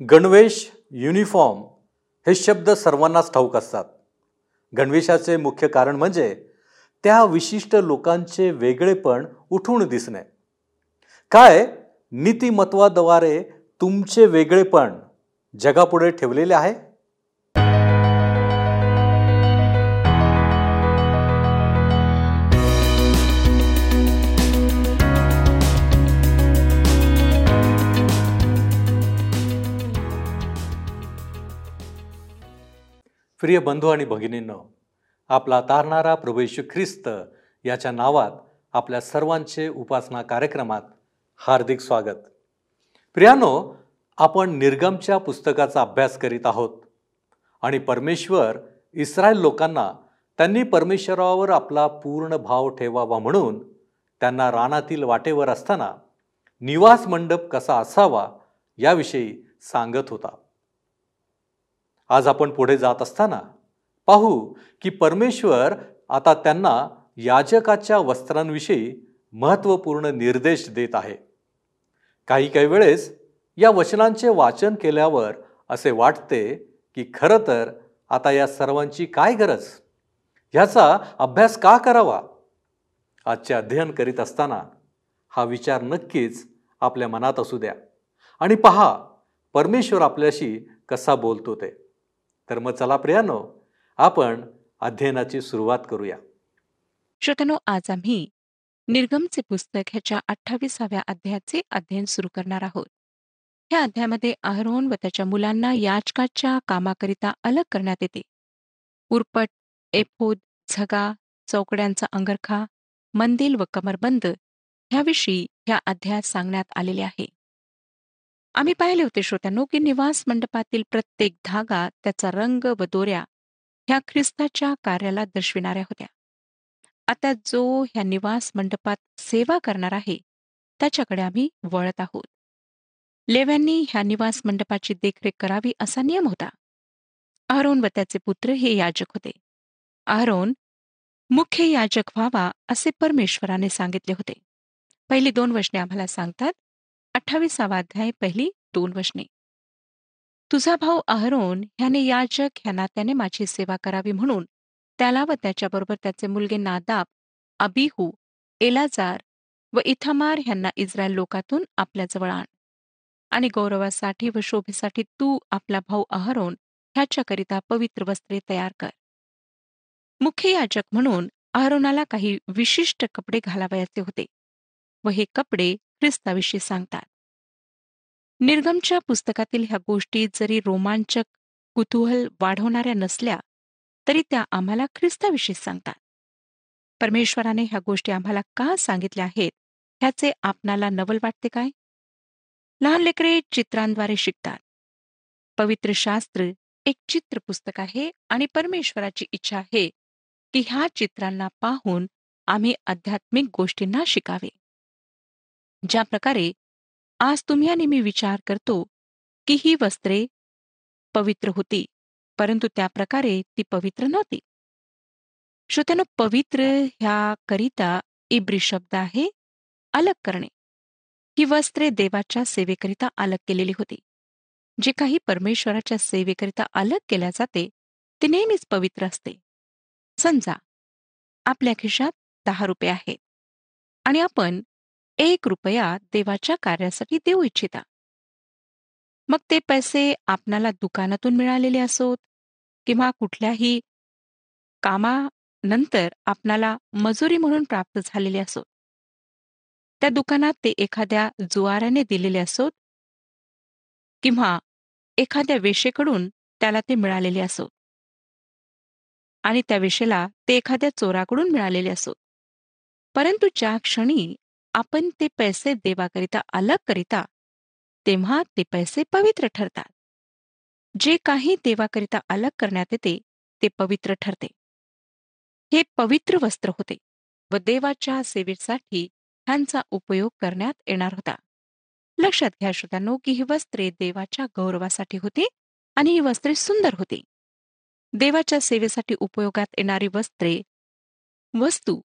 गणवेश युनिफॉर्म हे शब्द सर्वांनाच ठाऊक असतात. गणवेशाचे मुख्य कारण म्हणजे त्या विशिष्ट लोकांचे वेगळेपण उठून दिसणे. काय? नीतिमत्वाद्वारे तुमचे वेगळेपण जगापुढे ठेवलेले आहे? प्रिय बंधू आणि भगिनींनो आपला तारणारा प्रभू येशू ख्रिस्त याच्या नावात आपल्या सर्वांचे उपासना कार्यक्रमात हार्दिक स्वागत. प्रियानो आपण निर्गमच्या पुस्तकाचा अभ्यास करीत आहोत आणि परमेश्वर इस्रायल लोकांना त्यांनी परमेश्वरावर आपला पूर्ण भाव ठेवावा म्हणून त्यांना रानातील वाटेवर असताना निवास मंडप कसा असावा याविषयी सांगत होता. आज आपण पुढे जात असताना पाहू की परमेश्वर आता त्यांना याजकाच्या वस्त्रांविषयी महत्त्वपूर्ण निर्देश देत आहे. काही काही वेळेस या वचनांचे वाचन केल्यावर असे वाटते की खरं तर आता या सर्वांची काय गरज? ह्याचा अभ्यास का करावा? आजचे अध्ययन करीत असताना हा विचार नक्कीच आपल्या मनात असू द्या. आणि पहा परमेश्वर आपल्याशी कसा बोलतो ते. तर मग चला प्रियानो आपण अध्ययनाची सुरुवात करूया. श्रोतनो आज आम्ही निर्गमचे पुस्तक ह्याच्या अठ्ठावीसाव्या अध्यायाचे अध्ययन सुरू करणार आहोत. ह्या अध्यायामध्ये अहरोन व त्याच्या मुलांना याचकाच्या कामाकरिता अलग करण्यात येते. उरपट एफोद झगा चौकड्यांचा अंगरखा मंदिल व कमरबंद ह्याविषयी ह्या अध्यायात सांगण्यात आलेले आहे. आम्ही पाहिले होते श्रोत्यानो की निवास मंडपातील प्रत्येक धागा त्याचा रंग व दोऱ्या ह्या ख्रिस्ताच्या कार्याला दर्शविणाऱ्या होत्या. आता जो ह्या निवास मंडपात सेवा करणार आहे त्याच्याकडे आम्ही वळत आहोत. लेव्यांनी ह्या निवास मंडपाची देखरेख करावी असा नियम होता. अहरोन व त्याचे पुत्र हे याजक होते. अहरोन मुख्य याजक व्हावा असे परमेश्वराने सांगितले होते. पहिली दोन वचने आम्हाला सांगतात अठ्ठावीसावा अध्याय पहिली दोन वशने तुझा भाऊ अहरोन ह्याने याजक ह्या नात्याने माझी सेवा करावी म्हणून त्याला व त्याच्याबरोबर त्याचे मुलगे नादाब अबिहू एलाजार व इथामार ह्यांना इस्रायल लोकातून आपल्याजवळ आण. आणि गौरवासाठी व शोभेसाठी तू आपला भाऊ अहरोन ह्याच्याकरिता पवित्र वस्त्रे तयार कर. मुख्य याजक म्हणून अहरोनाला काही विशिष्ट कपडे घालावयाचे होते. व हे कपडे ख्रिस्ताविषयी सांगतात. निर्गमच्या पुस्तकातील ह्या गोष्टी जरी रोमांचक कुतूहल वाढवणाऱ्या नसल्या तरी त्या आम्हाला ख्रिस्ताविषयी सांगतात. परमेश्वराने ह्या गोष्टी आम्हाला का सांगितल्या आहेत ह्याचे आपणाला नवल वाटते काय? लहान लेकरे चित्रांद्वारे शिकतात. पवित्र शास्त्र एक चित्र पुस्तक आहे आणि परमेश्वराची इच्छा आहे की ह्या चित्रांना पाहून आम्ही आध्यात्मिक गोष्टींना शिकावे. ज्या प्रकारे आज तुम्ही आणि मी विचार करतो की ही वस्त्रे पवित्र होती परंतु त्या प्रकारे ती पवित्र नव्हती. श्रोत्यानं पवित्र ह्याकरिता इब्री शब्द आहे अलग करणे. ही वस्त्रे देवाच्या सेवेकरिता अलग केलेली होती. जे काही परमेश्वराच्या सेवेकरिता अलग केल्या जाते ते नेहमीच पवित्र असते. समजा आपल्या खिशात दहा रुपये आहेत आणि आपण एक रुपया देवाच्या कार्यासाठी देऊ इच्छिता. मग ते पैसे आपणाला दुकानातून मिळालेले असोत किंवा कुठल्याही कामानंतर आपणाला मजुरी म्हणून प्राप्त झालेले असोत. त्या दुकानात ते एखाद्या जुआराने दिलेले असोत किंवा एखाद्या वेशेकडून त्याला ते मिळालेले असोत. आणि त्या वेशेला ते एखाद्या चोराकडून मिळालेले असोत. परंतु ज्या क्षणी आपण ते पैसे देवाकरिता अलग करिता तेव्हा ते पैसे पवित्र ठरतात. जे काही देवाकरिता अलग करण्यात येते ते पवित्र ठरते. हे पवित्र वस्त्र होते व देवाच्या सेवेसाठी ह्यांचा उपयोग करण्यात येणार होता. लक्षात घ्या श्रोत्यांनो की ही वस्त्रे देवाच्या गौरवासाठी होती आणि ही वस्त्रे सुंदर होती. देवाच्या सेवेसाठी उपयोगात येणारी वस्त्रे वस्तू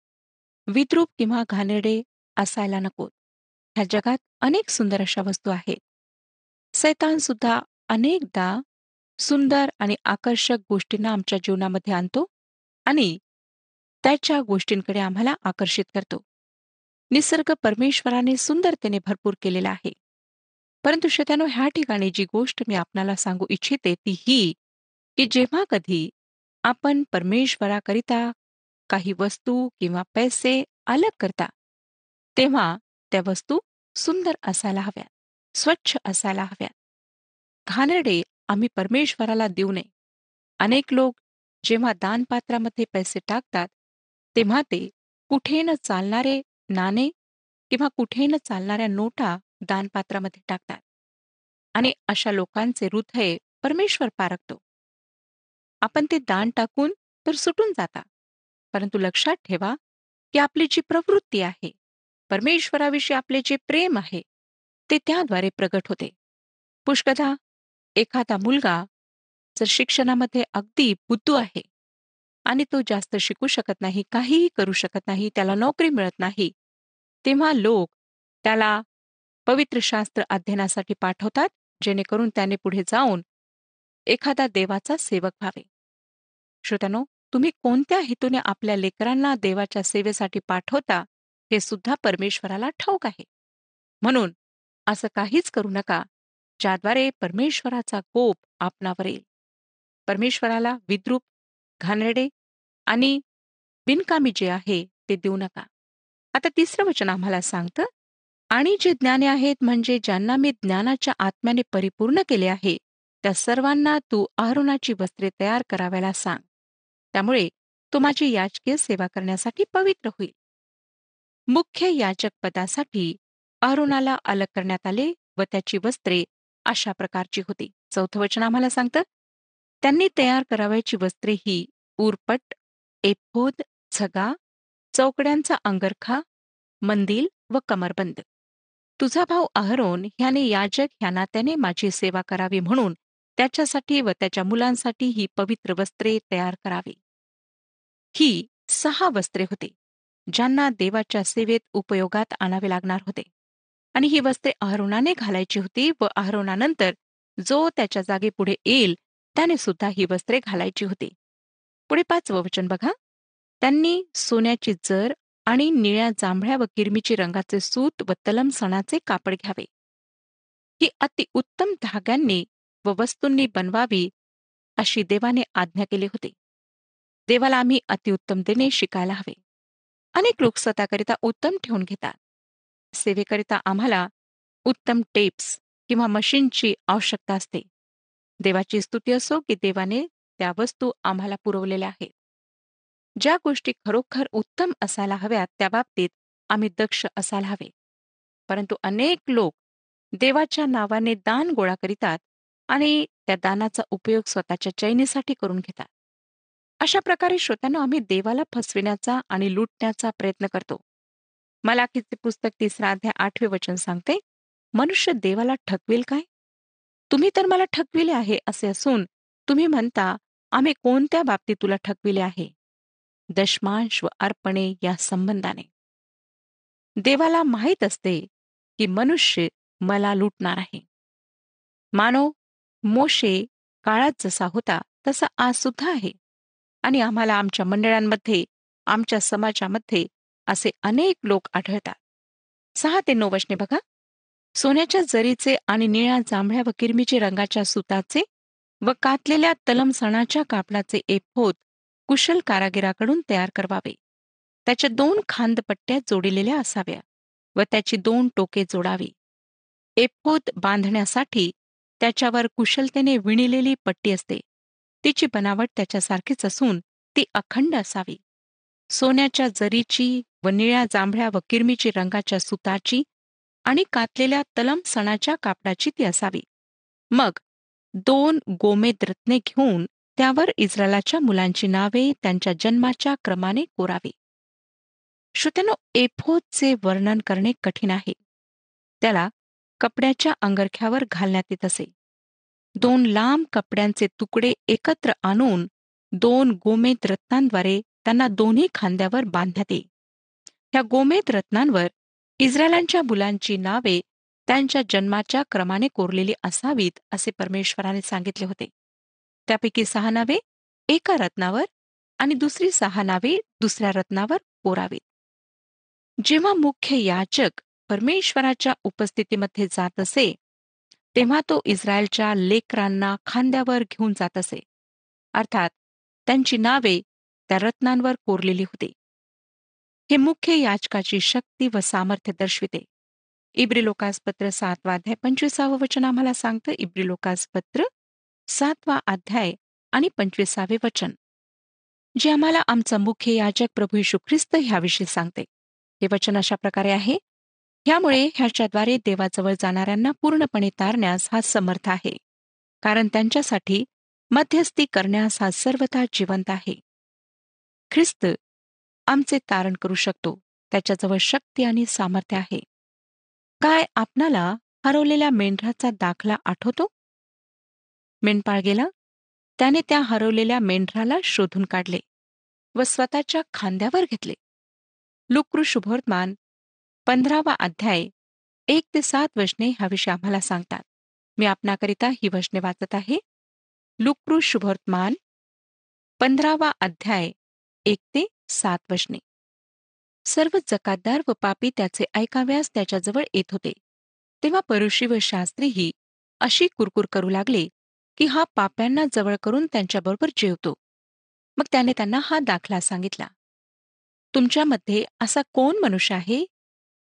विद्रूप किंवा घाणेरडे असायला नकोत ह्या जगात अनेक सुंदर अशा वस्तू आहेत. सैतान सुद्धा अनेकदा सुंदर आणि आकर्षक गोष्टींना आमच्या जीवनामध्ये आणतो आणि त्याच्या गोष्टींकडे आम्हाला आकर्षित करतो. निसर्ग परमेश्वराने सुंदरतेने भरपूर केलेला आहे. परंतु श्रोत्यानो ह्या ठिकाणी जी गोष्ट मी आपणाला सांगू इच्छिते ती ही की जेव्हा कधी आपण परमेश्वराकरिता काही वस्तू किंवा पैसे अलग करता तेव्हा त्या वस्तू सुंदर असायला हव्यात स्वच्छ असायला हव्यात. घाणेरडे आम्ही परमेश्वराला देऊ नये. अनेक लोक जेव्हा दानपात्रामध्ये पैसे टाकतात तेव्हा ते कुठे न चालणारे नाणे किंवा कुठे न चालणाऱ्या नोटा दानपात्रामध्ये टाकतात आणि अशा लोकांचे हृदय परमेश्वर पारखतो. आपण ते दान टाकून तर सुटून जाता परंतु लक्षात ठेवा की आपली जी प्रवृत्ती आहे परमेश्वराविषयी आपले जे प्रेम आहे ते त्याद्वारे प्रगट होते. पुष्कदा एखादा मुलगा जर शिक्षणामध्ये अगदी बुद्धू आहे आणि तो जास्त शिकू शकत नाही काहीही करू शकत नाही त्याला नोकरी मिळत नाही तेव्हा लोक त्याला पवित्र शास्त्र अध्ययनासाठी पाठवतात जेणेकरून त्याने पुढे जाऊन एखादा देवाचा सेवक व्हावे. श्रोत्यानो तुम्ही कोणत्या हेतूने आपल्या लेकरांना देवाच्या सेवेसाठी पाठवता? हे सुद्धा परमेश्वराला ठाऊक आहे. म्हणून असं काहीच करू नका ज्याद्वारे परमेश्वराचा कोप आपणावर येईल. परमेश्वराला विद्रूप घाणेरडे आणि बिनकामी जे आहे ते देऊ नका. आता तिसरं वचन आम्हाला सांगतं आणि जे ज्ञाने आहेत म्हणजे ज्यांना मी ज्ञानाच्या आत्म्याने परिपूर्ण केले आहे त्या सर्वांना तू आरोनाची वस्त्रे तयार कराव्याला सांग. त्यामुळे तो माझी याचकीय सेवा करण्यासाठी पवित्र होईल. मुख्य याचक पदासाठी अरुणाला अलग करण्यात आले व त्याची वस्त्रे अशा प्रकारची होती. चौथं वचन आम्हाला सांगतं त्यांनी तयार करावयाची वस्त्रे ही उरपट एपोद झगा चौकड्यांचा अंगरखा मंदिल व कमरबंद. तुझा भाऊ अहरोन ह्याने याजक ह्या नात्याने माझी सेवा करावी म्हणून त्याच्यासाठी व त्याच्या मुलांसाठी ही पवित्र वस्त्रे तयार करावी. ही सहा वस्त्रे होते. ज्यांना देवाच्या सेवेत उपयोगात आणावे लागणार होते. आणि ही वस्त्रे अहरोनाने घालायची होती व अहरोनानंतर जो त्याच्या जागे पुढे येईल त्याने सुद्धा ही वस्त्रे घालायची होती. पुढे पाचवं वचन बघा. त्यांनी सोन्याची जर आणि निळ्या जांभळ्या व किरमीची रंगाचे सूत व तलम सणाचे कापड घ्यावे. ही अति उत्तम धाग्यांनी व वस्तूंनी बनवावी अशी देवाने आज्ञा केली होती. देवाला आम्ही अतिउत्तम देणे शिकायला हवे. अनेक लोक स्वतःकरिता उत्तम ठेवून घेतात. सेवेकरिता आम्हाला उत्तम टेप्स किंवा मशीनची आवश्यकता असते. देवाची स्तुती असो की देवाने त्या वस्तू आम्हाला पुरवलेल्या आहेत. ज्या गोष्टी खरोखर उत्तम असायला हव्यात त्या बाबतीत आम्ही दक्ष असायला हवे. परंतु अनेक लोक देवाच्या नावाने दान गोळा करीतात आणि त्या दानाचा उपयोग स्वतःच्या चैनीसाठी करून घेतात. अशा प्रकारे श्रोत्यांना आम्ही देवाला फसविण्याचा आणि लुटण्याचा प्रयत्न करतो. मलाखीचे पुस्तक तिसरा अध्याय आठवे वचन सांगते मनुष्य देवाला ठकवेल काय? तुम्ही तर मला ठकविले आहे असे असून तुम्ही म्हणता आम्ही कोणत्या बाबतीत तुला ठकविले आहे? दशमांश व अर्पणे या संबंधाने. देवाला माहीत असते की मनुष्य मला लुटणार आहे. मानव मोशे काळात जसा होता तसा आज सुद्धा आहे. आणि आम्हाला आमच्या मंडळांमध्ये आमच्या समाजामध्ये असे अनेक लोक आढळतात. सहा ते नऊ वचने बघा. सोन्याच्या जरीचे आणि निळ्या जांभळ्या व किरमीचे रंगाच्या सुताचे व कातलेल्या तलम सणाच्या कापडाचे एपोत कुशल कारागिराकडून तयार करवावे. त्याच्या दोन खांदपट्ट्या जोडिलेल्या असाव्या व त्याची दोन टोके जोडावी. एपोत बांधण्यासाठी त्याच्यावर कुशलतेने विणिलेली पट्टी असते. तिची बनावट त्याच्यासारखीच असून ती अखंड असावी. सोन्याच्या जरीची व निळ्या जांभळ्या व किरमीची रंगाच्या सुताची आणि कातलेल्या तलम सणाच्या कापडाची ती असावी. मग दोन गोमेद रत्ने घेऊन त्यावर इस्रायलाच्या मुलांची नावे त्यांच्या जन्माच्या क्रमाने कोरावी. श्रोत्यानो एफोदचे वर्णन करणे कठीण आहे. त्याला कपड्याच्या अंगरख्यावर घालण्यात येत असे. दोन लांब कपड्यांचे तुकडे एकत्र आणून दोन गोमेद रत्नांद्वारे त्यांना दोन्ही खांद्यावर बांधण्यात येईल. ह्या गोमेद रत्नांवर इस्रायलांच्या मुलांची नावे त्यांच्या जन्माच्या क्रमाने कोरलेली असावीत असे परमेश्वराने सांगितले होते. त्यापैकी सहा नावे एका रत्नावर आणि दुसरी सहा नावे दुसऱ्या रत्नावर कोरावीत. जेव्हा मुख्य याचक परमेश्वराच्या उपस्थितीमध्ये जात असे तेव्हा तो इस्रायलच्या लेकरांना खांद्यावर घेऊन जात असे. अर्थात त्यांची नावे त्या रत्नांवर कोरलेली होती. हे मुख्य याचकाची शक्ती व सामर्थ्य दर्शविते. इब्री लोकासपत्र सातवा अध्याय पंचवीसावं वचन आम्हाला सांगतं. इब्री लोकासपत्र सातवा अध्याय आणि पंचवीसावे वचन. जे आम्हाला आमचा मुख्य याचक प्रभू यशू ख्रिस्त ह्याविषयी सांगते. हे वचन अशा प्रकारे आहे. ह्यामुळे ह्याच्याद्वारे देवाजवळ जाणाऱ्यांना पूर्णपणे तारण्यास हा समर्थ आहे. कारण त्यांच्यासाठी मध्यस्थी करण्यास हा सर्वथा जिवंत आहे. ख्रिस्त आमचे तारण करू शकतो. त्याच्याजवळ शक्ती आणि सामर्थ्य आहे. काय आपणाला हरवलेल्या मेंढराचा दाखला आठवतो? मेंढपाळ गेला. त्याने त्या हरवलेल्या मेंढराला शोधून काढले व स्वतःच्या खांद्यावर घेतले. लुक्रू शुभवर्तमान पंधरावा अध्याय एक ते सात वचने ह्याविषयी आम्हाला सांगतात. मी आपणाकरिता ही वचने वाचत आहे. लुक्रू शुभवर्तमान पंधरावा अध्याय एक ते सात वचने. सर्व जकातदार व पापी त्याचे ऐकाव्यास त्याच्याजवळ येत होते. तेव्हा परुषी व शास्त्रीही अशी कुरकुर करू लागले की हा पाप्यांना जवळ करून त्यांच्याबरोबर जेवतो. मग त्याने त्यांना हा दाखला सांगितला. तुमच्यामध्ये असा कोण मनुष्य आहे?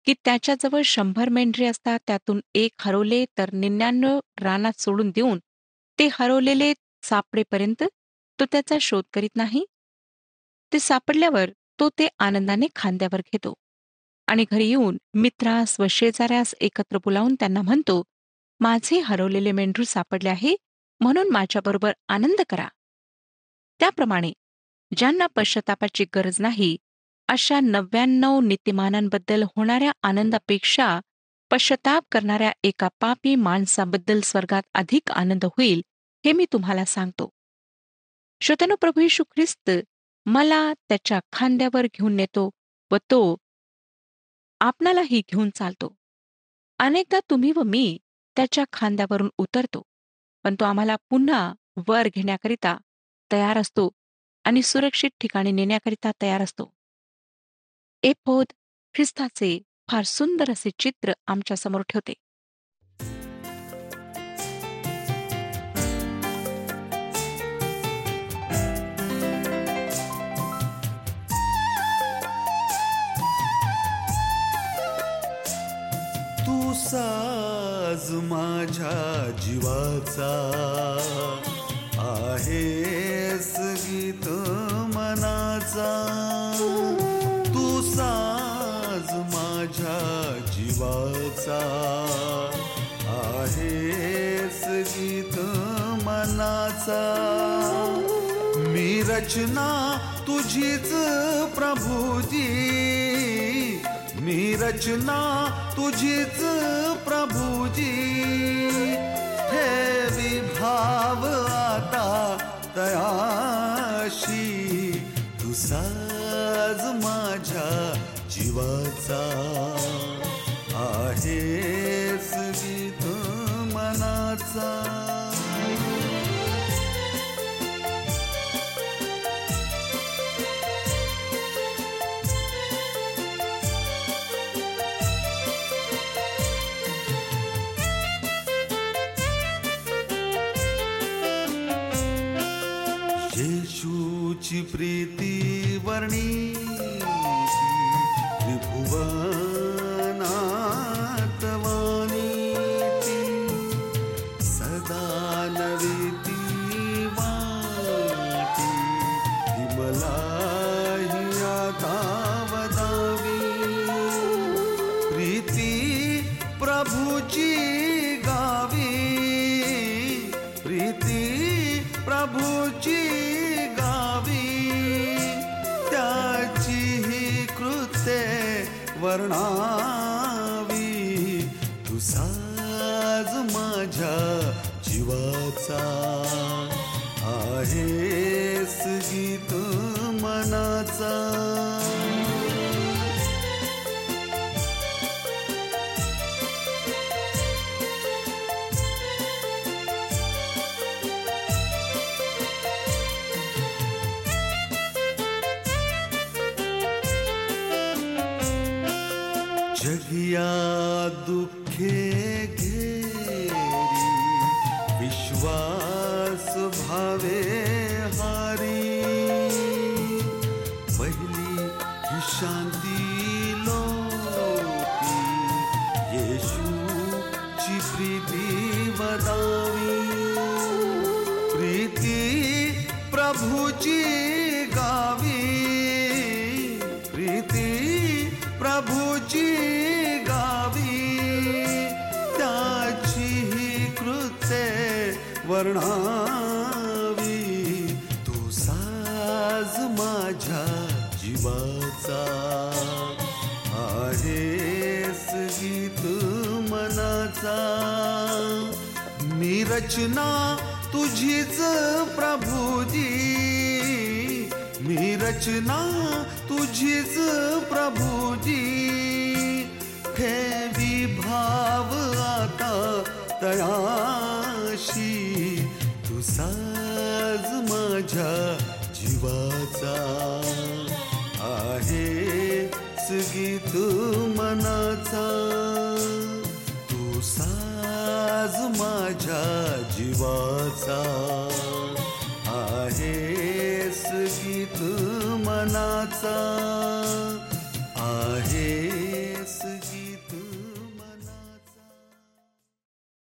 की त्याच्याजवळ शंभर मेंढरे असतात त्यातून एक हरवले तर निन्याण्णव रानात सोडून देऊन ते हरवलेले सापडेपर्यंत तो त्याचा शोध करीत नाही. ते सापडल्यावर तो ते आनंदाने खांद्यावर घेतो आणि घरी येऊन मित्रास व शेजाऱ्यास एकत्र बोलावून त्यांना म्हणतो माझे हरवलेले मेंढरू सापडले आहे म्हणून माझ्याबरोबर आनंद करा. त्याप्रमाणे ज्यांना पश्चातापाची गरज नाही अशा नव्याण्णव नीतिमानांबद्दल होणाऱ्या आनंदापेक्षा पश्चाताप करणाऱ्या एका पापी माणसाबद्दल स्वर्गात अधिक आनंद होईल हे मी तुम्हाला सांगतो. श्रोतनु प्रभू यशू ख्रिस्त मला त्याच्या खांद्यावर घेऊन नेतो व तो आपणालाही घेऊन चालतो. अनेकदा तुम्ही व मी त्याच्या खांद्यावरून उतरतो पण तो आम्हाला पुन्हा वर घेण्याकरिता तयार असतो आणि सुरक्षित ठिकाणी नेण्याकरिता तयार असतो. एपोद ख्रिस्ताचे फार सुंदर असे चित्र आमच्यासमोर ठेवते. तू साज माझ्या जीवाचा आहेस गीत मनाचा. जीवाचा आहेस गीत मनाचा. मी रचना तुझीच प्रभुजी मी रचना तुझीच प्रभुजी हे विभाव आता तयाशी. तू माझ्या जीवाचा. आहेस गीत मनाचा येशूची प्रीती वर्णी सा आहेस गीत मनाचा. जगिया दुखे वर्णावी. तू साज माझ्या जीवाचा. आहेस गीत मनाचा. मी रचना तुझीच प्रभुजी मी रचना तुझीच प्रभुजी ठेवी भाव आता तयाशी साज माझ्या जीवाचा आहे गीत मनाचा. तू साज माझ्या जीवाचा आहेस गीत मनाचा. आहे गीत मनाचा.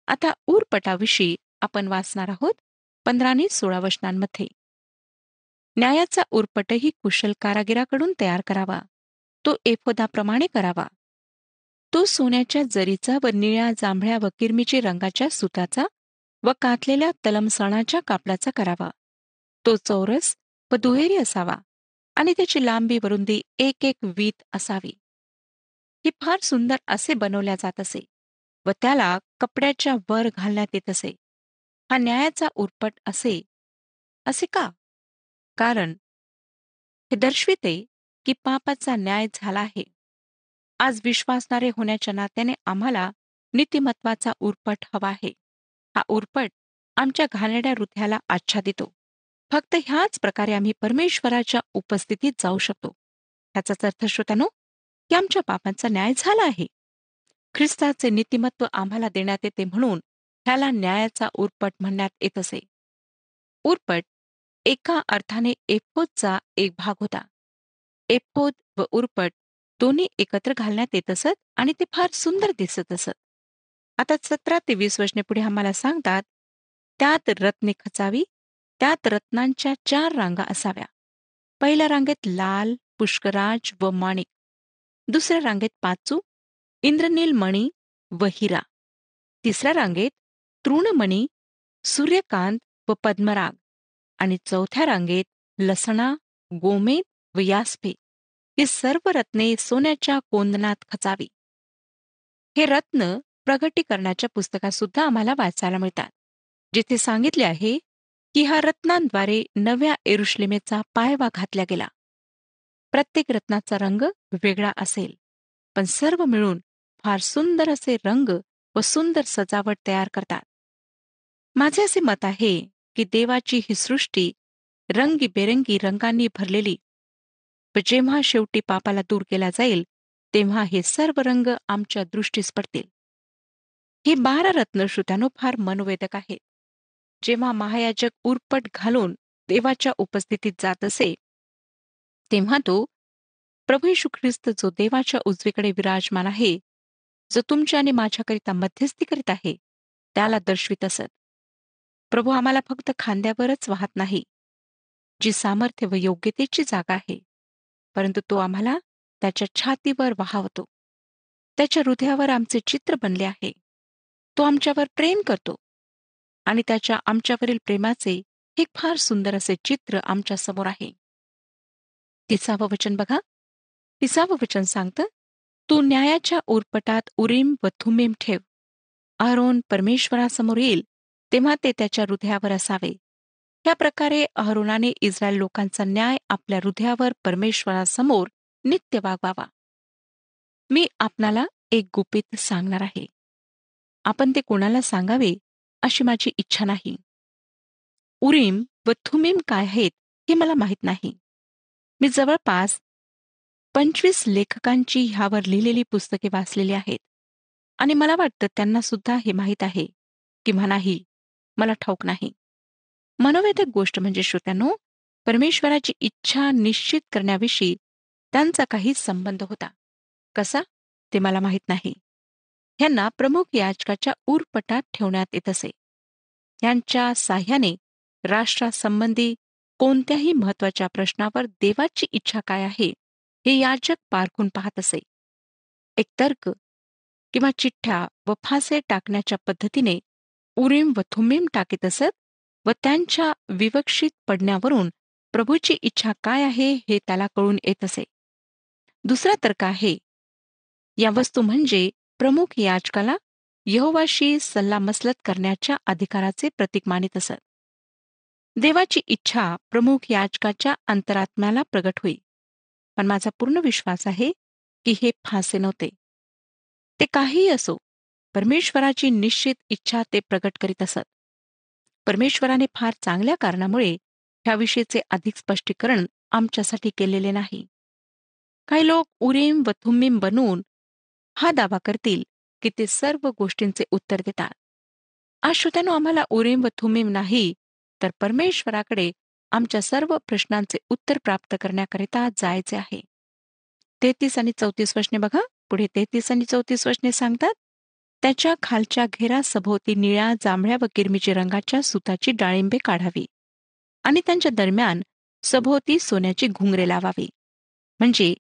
आता उरपटाविषयी आपण वाचणार आहोत पंधरा आणि सोळा वचनांमध्ये न्यायाचा उरपटही कुशल कारागिराकडून तयार करावा. तो एफोदाप्रमाणे करावा. तो सोन्याच्या जरीचा व निळ्या जांभळ्या व किरमीचे रंगाच्या सुताचा व कातलेल्या तलमसणाच्या कापडाचा करावा. तो चौरस व दुहेरी असावा आणि त्याची लांबी व रुंदी एक एक वीत असावी. ही फार सुंदर असे बनवल्या जात असे व त्याला कपड्याच्या वर घालण्यात येत असे. हा न्यायाचा उरपट असे असे का? कारण हे दर्शविते की पापाचा न्याय झाला आहे. आज विश्वासणारे होण्याच्या नात्याने आम्हाला नीतिमत्वाचा उरपट हवा आहे. हा उरपट आमच्या घाणेड्या हृदयाला आच्छादितो फक्त ह्याच प्रकारे आम्ही परमेश्वराच्या उपस्थितीत जाऊ शकतो. ह्याचाच अर्थ श्रोत्यानो की आमच्या पापांचा न्याय झाला आहे. ख्रिस्ताचे नीतिमत्व आम्हाला देण्यात येते म्हणून ह्याला न्यायाचा उरपट म्हणण्यात येत असे. उरपट एका अर्थाने एपोदचा एक भाग होता. एपोद व उरपट दोन्ही एकत्र घालण्यात येत असत आणि ते फार सुंदर दिसत असत. आता सतरा ते वीस वर्षने पुढे आम्हाला सांगतात त्यात रत्ने खचावी त्यात रत्नांच्या चार रांगा असाव्या. पहिल्या रांगेत लाल पुष्कराज व माणिक. दुसऱ्या रांगेत पाचू इंद्रनील मणी व हिरा. तिसऱ्या रांगेत तृणमणी सूर्यकांत व पद्मराग आणि चौथ्या रांगेत लसणा गोमेद व यास्पे ही सर्व रत्ने सोन्याच्या कोंदनात खचावी. हे रत्न प्रगटीकरणाच्या पुस्तकात सुद्धा आम्हाला वाचायला मिळतात जिथे सांगितले आहे की ह्या रत्नांद्वारे नव्या एरुश्लेमेचा पायवा घातला गेला. प्रत्येक रत्नाचा रंग वेगळा असेल पण सर्व मिळून फार सुंदर असे रंग व सुंदर सजावट तयार करतात. माझे असे मत आहे की देवाची ही सृष्टी रंगीबेरंगी रंगांनी भरलेली. व जेव्हा शेवटी पापाला दूर केला जाईल तेव्हा हे सर्व रंग आमच्या दृष्टीस पडतील. ही बारा रत्न श्रुत्यानो फार मनोवेदक आहेत जेव्हा महायाजक उरपट घालून देवाच्या उपस्थितीत जात असे तेव्हा तो प्रभू ख्रिस्त जो देवाच्या उजवीकडे विराजमान आहे जो तुमच्या आणि माझ्याकरिता मध्यस्थी करीत आहे त्याला दर्शवित असत. प्रभू आम्हाला फक्त खांद्यावरच वाहत नाही जी सामर्थ्य व योग्यतेची जागा आहे. परंतु तो आम्हाला त्याच्या छातीवर वाहवतो. त्याच्या हृदयावर आमचे चित्र बनले आहे. तो आमच्यावर प्रेम करतो आणि त्याच्या आमच्यावरील प्रेमाचे एक फार सुंदर असे चित्र आमच्यासमोर आहे. तिसावं वचन बघा. तिसावं वचन सांगतं तू न्यायाच्या उरपटात उरीम व थुमेम ठेव. आरोन परमेश्वरासमोर येईल तेव्हा ते त्याच्या हृदयावर असावे. या प्रकारे अहरोनाने इस्रायल लोकांचा न्याय आपल्या हृदयावर परमेश्वरासमोर नित्य वागवावा. मी आपणाला एक गुपित सांगणार आहे. आपण ते कोणाला सांगावे अशी माझी इच्छा नाही. उरीम व थुमीम काय आहेत हे मला माहीत नाही. मी जवळपास पंचवीस लेखकांची ह्यावर लिहिलेली पुस्तके वाचलेली आहेत आणि मला वाटतं त्यांना सुद्धा हे माहीत आहे. किंवा नाही मला ठाऊक नाही. मनोवेदक गोष्ट म्हणजे श्रोत्यानो परमेश्वराची इच्छा निश्चित करण्याविषयी त्यांचा काही संबंध होता. कसा? ते मला माहीत नाही. ह्यांना प्रमुख याचकाच्या उरपटात ठेवण्यात येत असे. यांच्या साह्याने राष्ट्रासंबंधी कोणत्याही महत्त्वाच्या प्रश्नावर देवाची इच्छा काय आहे हे याचक पारखून पाहत असे. एक तर्क किंवा चिठ्ठ्या व फासे टाकण्याच्या पद्धतीने उरीम व थुमीम टाकीत असत व त्यांच्या विवक्षित पडण्यावरून प्रभूची इच्छा काय आहे हे त्याला कळून येत असे. दुसरा तर्क आहे या वस्तू म्हणजे प्रमुख याचकाला यहोवाशी सल्लामसलत करण्याच्या अधिकाराचे प्रतीक मानित असत. देवाची इच्छा प्रमुख याचकाच्या अंतरात्म्याला प्रगट होई. पण माझा पूर्ण विश्वास आहे की हे फासे नव्हते. ते काहीही असो परमेश्वराची निश्चित इच्छा ते प्रकट करीत असत. परमेश्वराने फार चांगल्या कारणामुळे ह्याविषयीचे अधिक स्पष्टीकरण आमच्यासाठी केलेले नाही. काही लोक उरेम व थुम्मीम बनवून हा दावा करतील की ते सर्व गोष्टींचे उत्तर देतात. आज श्रोत्यानो आम्हाला उरेम व थुमीम नाही तर परमेश्वराकडे आमच्या सर्व प्रश्नांचे उत्तर प्राप्त करण्याकरिता जायचे आहे. तेहतीस आणि चौतीस वचने बघा. पुढे तेहतीस आणि चौतीस वचने सांगतात त्याच्या खालच्या घेरा सभोवती निळ्या जांभळ्या व किरमिची रंगाच्या सुताची डाळिंबे काढावी आणि त्यांच्या दरम्यान सभोवती सोन्याची घुंगरे लावावी. म्हणजे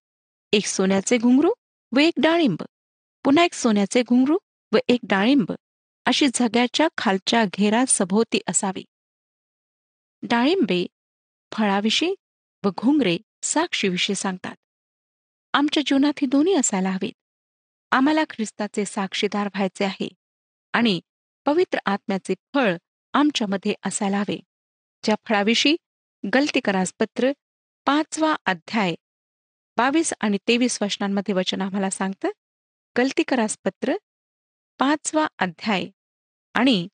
एक सोन्याचे घुंगरू व एक डाळिंब. पुन्हा एक सोन्याचे घुंगरू व एक डाळिंब अशी झग्याच्या खालच्या घेरा सभोवती असावी. डाळिंबे फळाविषयी व घुंगरे साक्षीविषयी सांगतात. आमच्या जीवनात ही दोन्ही असायला हवीत. आम्हाला ख्रिस्ताचे साक्षीदार व्हायचे आहे आणि पवित्र आत्म्याचे फळ आमच्यामध्ये असायला हवे ज्या फळाविषयी गलतीकरास पत्र पाचवा अध्याय बावीस आणि तेवीस वचनांमध्ये वचन आम्हाला सांगतं गलतीकरास पत्र पाचवा अध्याय आणि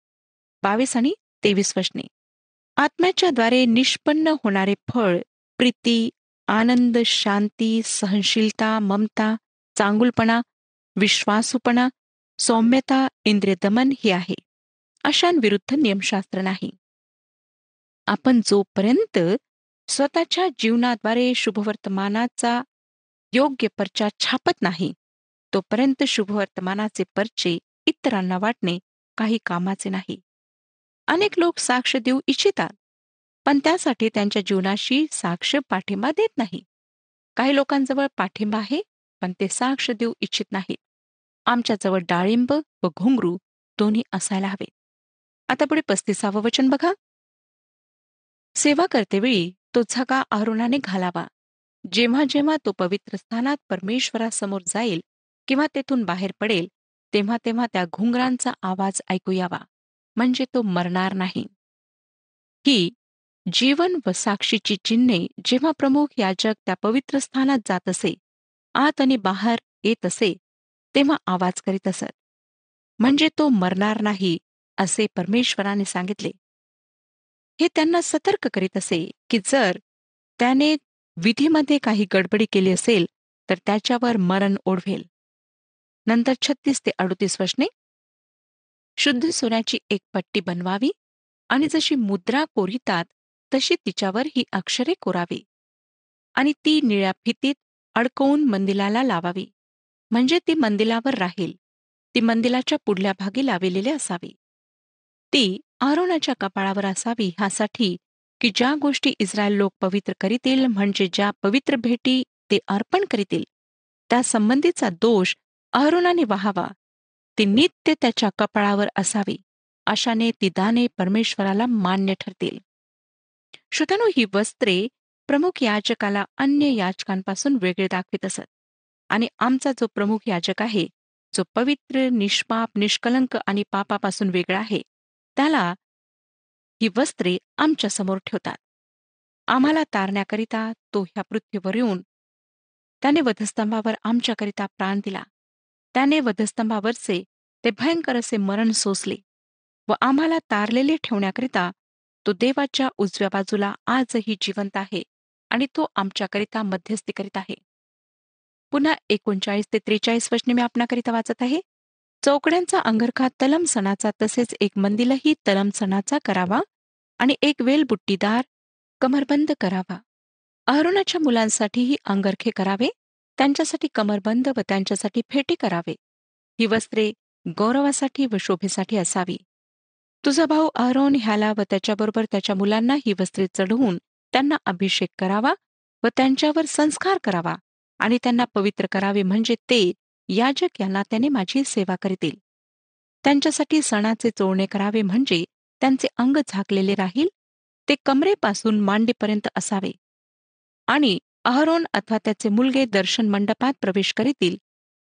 बावीस आणि तेवीस वचने. आत्म्याच्या द्वारे निष्पन्न होणारे फळ प्रीती आनंद शांती सहनशीलता ममता चांगुलपणा विश्वासूपणा सौम्यता इंद्रियदमन हे आहे. अशांविरुद्ध नियमशास्त्र नाही. आपण जोपर्यंत स्वतःच्या जीवनाद्वारे शुभवर्तमानाचा योग्य पर्चा छापत नाही तोपर्यंत शुभवर्तमानाचे पर्चे इतरांना वाटणे काही कामाचे नाही. अनेक लोक साक्ष देऊ इच्छितात पण त्यासाठी त्यांच्या जीवनाशी साक्ष पाठिंबा देत नाही. काही लोकांजवळ पाठिंबा आहे पण ते साक्ष देऊ इच्छित नाहीत. आमच्याजवळ डाळिंब व घुंगरू दोन्ही असायला हवे. आता पुढे पस्तीसावं वचन बघा. सेवा करतेवेळी तो झगा आरुणाने घालावा. जेव्हा जेव्हा तो पवित्र स्थानात परमेश्वरासमोर जाईल किंवा तेथून बाहेर पडेल तेव्हा तेव्हा त्या घुंगरांचा आवाज ऐकू यावा. म्हणजे तो मरणार नाही. ही जीवन व साक्षीची चिन्हे जेव्हा प्रमुख याजक त्या पवित्र स्थानात जात असे आत आणि बाहेर येत असे तेव्हा आवाज करीत असत. म्हणजे तो मरणार नाही असे परमेश्वराने सांगितले. हे त्यांना सतर्क करीत असे की जर त्याने विधीमध्ये काही गडबडी केली असेल तर त्याच्यावर मरण ओढवेल. नंतर छत्तीस ते अडुतीस वशने शुद्ध सोन्याची एक पट्टी बनवावी आणि जशी मुद्रा कोरितात तशी तिच्यावर ही अक्षरे कोरावी आणि ती निळ्या फितीत अडकवून मंदिराला लावावी. म्हणजे ती मंदिरावर राहील. ती मंदिराच्या पुढल्या भागी लाविलेली असावी. ती आरोनाच्या कपाळावर असावी ह्यासाठी की ज्या गोष्टी इस्रायल लोक पवित्र करीतील म्हणजे ज्या पवित्र भेटी ते अर्पण करीतील त्या संबंधीचा दोष अरुणाने वाहावा. ती नित्य त्याच्या कपाळावर असावी अशाने ती दाने परमेश्वराला मान्य ठरतील. श्रोतानो ही वस्त्रे प्रमुख याचकाला अन्य याचकांपासून वेगळे दाखवित असत. आणि आमचा जो प्रमुख याजक आहे जो पवित्र निष्पाप निष्कलंक आणि पापापासून वेगळा आहे त्याला ही वस्त्रे आमच्यासमोर ठेवतात. आम्हाला तारण्याकरिता तो ह्या पृथ्वीवर येऊन त्याने वधस्तंभावर आमच्याकरिता प्राण दिला. त्याने वधस्तंभावरचे ते भयंकर असे मरण सोसले व आम्हाला तारलेले ठेवण्याकरिता तो देवाच्या उजव्या बाजूला आजही जिवंत आहे आणि तो आमच्याकरिता मध्यस्थी करीत आहे. पुन्हा एकोणचाळीस ते त्रेचाळीस वचने मी आपणाकरिता वाचत आहे. चौकड्यांचा अंगरखा तलम सणाचा तसेच एक मंदिलही तलम सणाचा करावा आणि एक वेल बुट्टीदार कमरबंद करावा. अहरुणाच्या मुलांसाठीही अंगरखे करावे त्यांच्यासाठी कमरबंद व त्यांच्यासाठी फेटे करावे. ही वस्त्रे गौरवासाठी व शोभेसाठी असावी. तुझा भाऊ अहरोन ह्याला व त्याच्याबरोबर त्याच्या मुलांना ही वस्त्रे चढवून त्यांना अभिषेक करावा व त्यांच्यावर संस्कार करावा. आणि त्यांना पवित्र करावे म्हणजे ते याजक यांना त्याने माझी सेवा करतील. त्यांच्यासाठी सणाचे चोळणे करावे म्हणजे त्यांचे अंग झाकलेले राहील ते कमरेपासून मांडीपर्यंत असावे. आणि अहरोन अथवा त्याचे मुलगे दर्शन मंडपात प्रवेश करीतील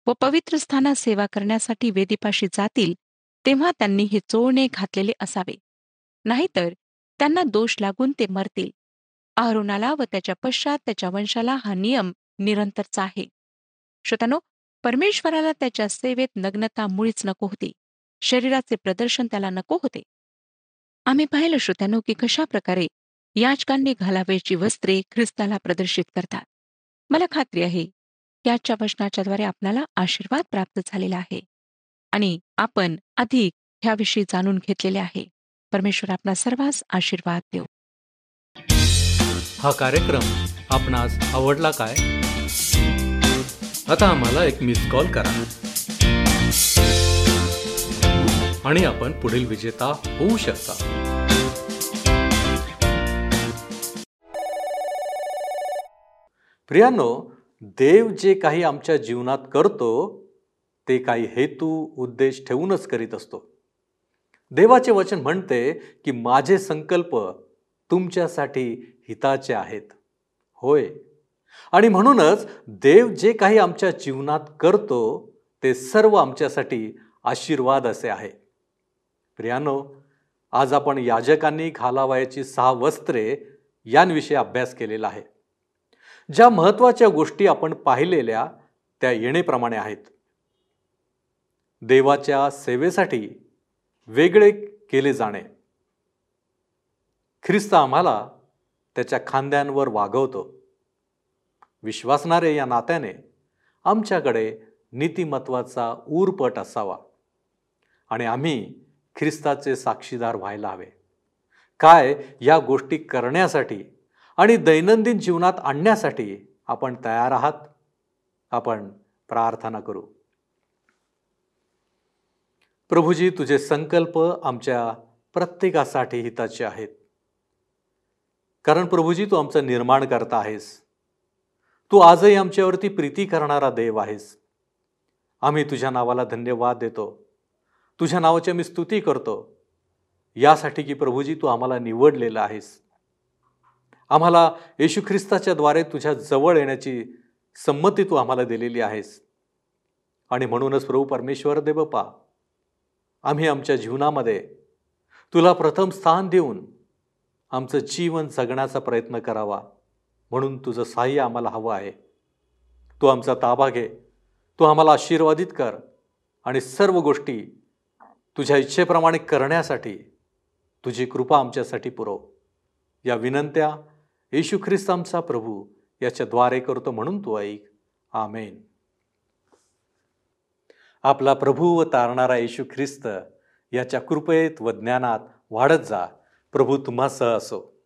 व पवित्र स्थानात सेवा करण्यासाठी वेदीपाशी जातील तेव्हा त्यांनी हे चोळणे घातलेले असावे. नाहीतर त्यांना दोष लागून ते मरतील. अहरोनाला व त्याच्या पश्चात त्याच्या वंशाला हा नियम निरंतरचा आहे. श्रोतानो परमेश्वराला त्याच्या सेवेत नग्नता मुळीच नको होती. शरीराचे प्रदर्शन त्याला नको होते. आम्ही पाहिलं श्रोत्यानो की कशा प्रकारे याचकांनी घालावयाची वस्त्रे ख्रिस्ताला प्रदर्शित करतात. मला खात्री आहे याच्या वचनाच्याद्वारे आपल्याला आशीर्वाद प्राप्त झालेला आहे. आणि आपण अधिक ह्याविषयी जाणून घेतलेले आहे. परमेश्वर आपला सर्वांस आशीर्वाद देऊ हा कार्यक्रम आपणास आवडला काय? आता आम्हाला एक मिस कॉल करा. आणि आपण पुढील विजेता होऊ शकता. प्रियानो देव जे काही आमच्या जीवनात करतो ते काही हेतू उद्देश ठेवूनच करीत असतो. देवाचे वचन म्हणते की माझे संकल्प तुमच्यासाठी हिताचे आहेत. होय आणि म्हणूनच देव जे काही आमच्या जीवनात करतो ते सर्व आमच्यासाठी आशीर्वाद असे आहे. प्रियानो आज आपण याजकांनी घालावयाची सहा वस्त्रे यांविषयी अभ्यास केलेला आहे. ज्या महत्त्वाच्या गोष्टी आपण पाहिलेल्या त्या येणेप्रमाणे आहेत. देवाच्या सेवेसाठी वेगळे केले जाणे. ख्रिस्त आम्हाला त्याच्या खांद्यांवर वागवतो. विश्वासणारे या नात्याने आमच्याकडे नीतिमत्वाचा ऊरपट असावा आणि आम्ही ख्रिस्ताचे साक्षीदार व्हायला हवे. काय या गोष्टी करण्यासाठी आणि दैनंदिन जीवनात आणण्यासाठी आपण तयार आहात? आपण प्रार्थना करू. प्रभूजी तुझे संकल्प आमच्या प्रत्येकासाठी हिताचे आहेत. कारण प्रभूजी तू आमचं निर्माण करता आहेस. तू आजही आमच्यावरती प्रीती करणारा देव आहेस. आम्ही तुझ्या नावाला धन्यवाद देतो. तुझ्या नावाची मी स्तुती करतो. यासाठी की प्रभूजी तू आम्हाला निवडलेला आहेस. आम्हाला येशू ख्रिस्ताच्या द्वारे तुझ्या जवळ येण्याची संमती तू आम्हाला दिलेली आहेस. आणि म्हणूनच प्रभू परमेश्वर देवपा आम्ही आमच्या जीवनामध्ये तुला प्रथम स्थान देऊन आमचं जीवन जगण्याचा प्रयत्न करावा. म्हणून तुझं सहाय्य आम्हाला हवं आहे. तू आमचा ताबा घे. तू आम्हाला आशीर्वादित कर आणि सर्व गोष्टी तुझ्या इच्छेप्रमाणे करण्यासाठी तुझी कृपा आमच्यासाठी पुरव. या विनंत्या येशू ख्रिस्त आमचा प्रभू याच्याद्वारे करतो म्हणून तू ऐक. आमेन. आपला प्रभू व तारणारा येशू ख्रिस्त याच्या कृपेत व ज्ञानात वाढत जा. प्रभू तुम्हासह असो.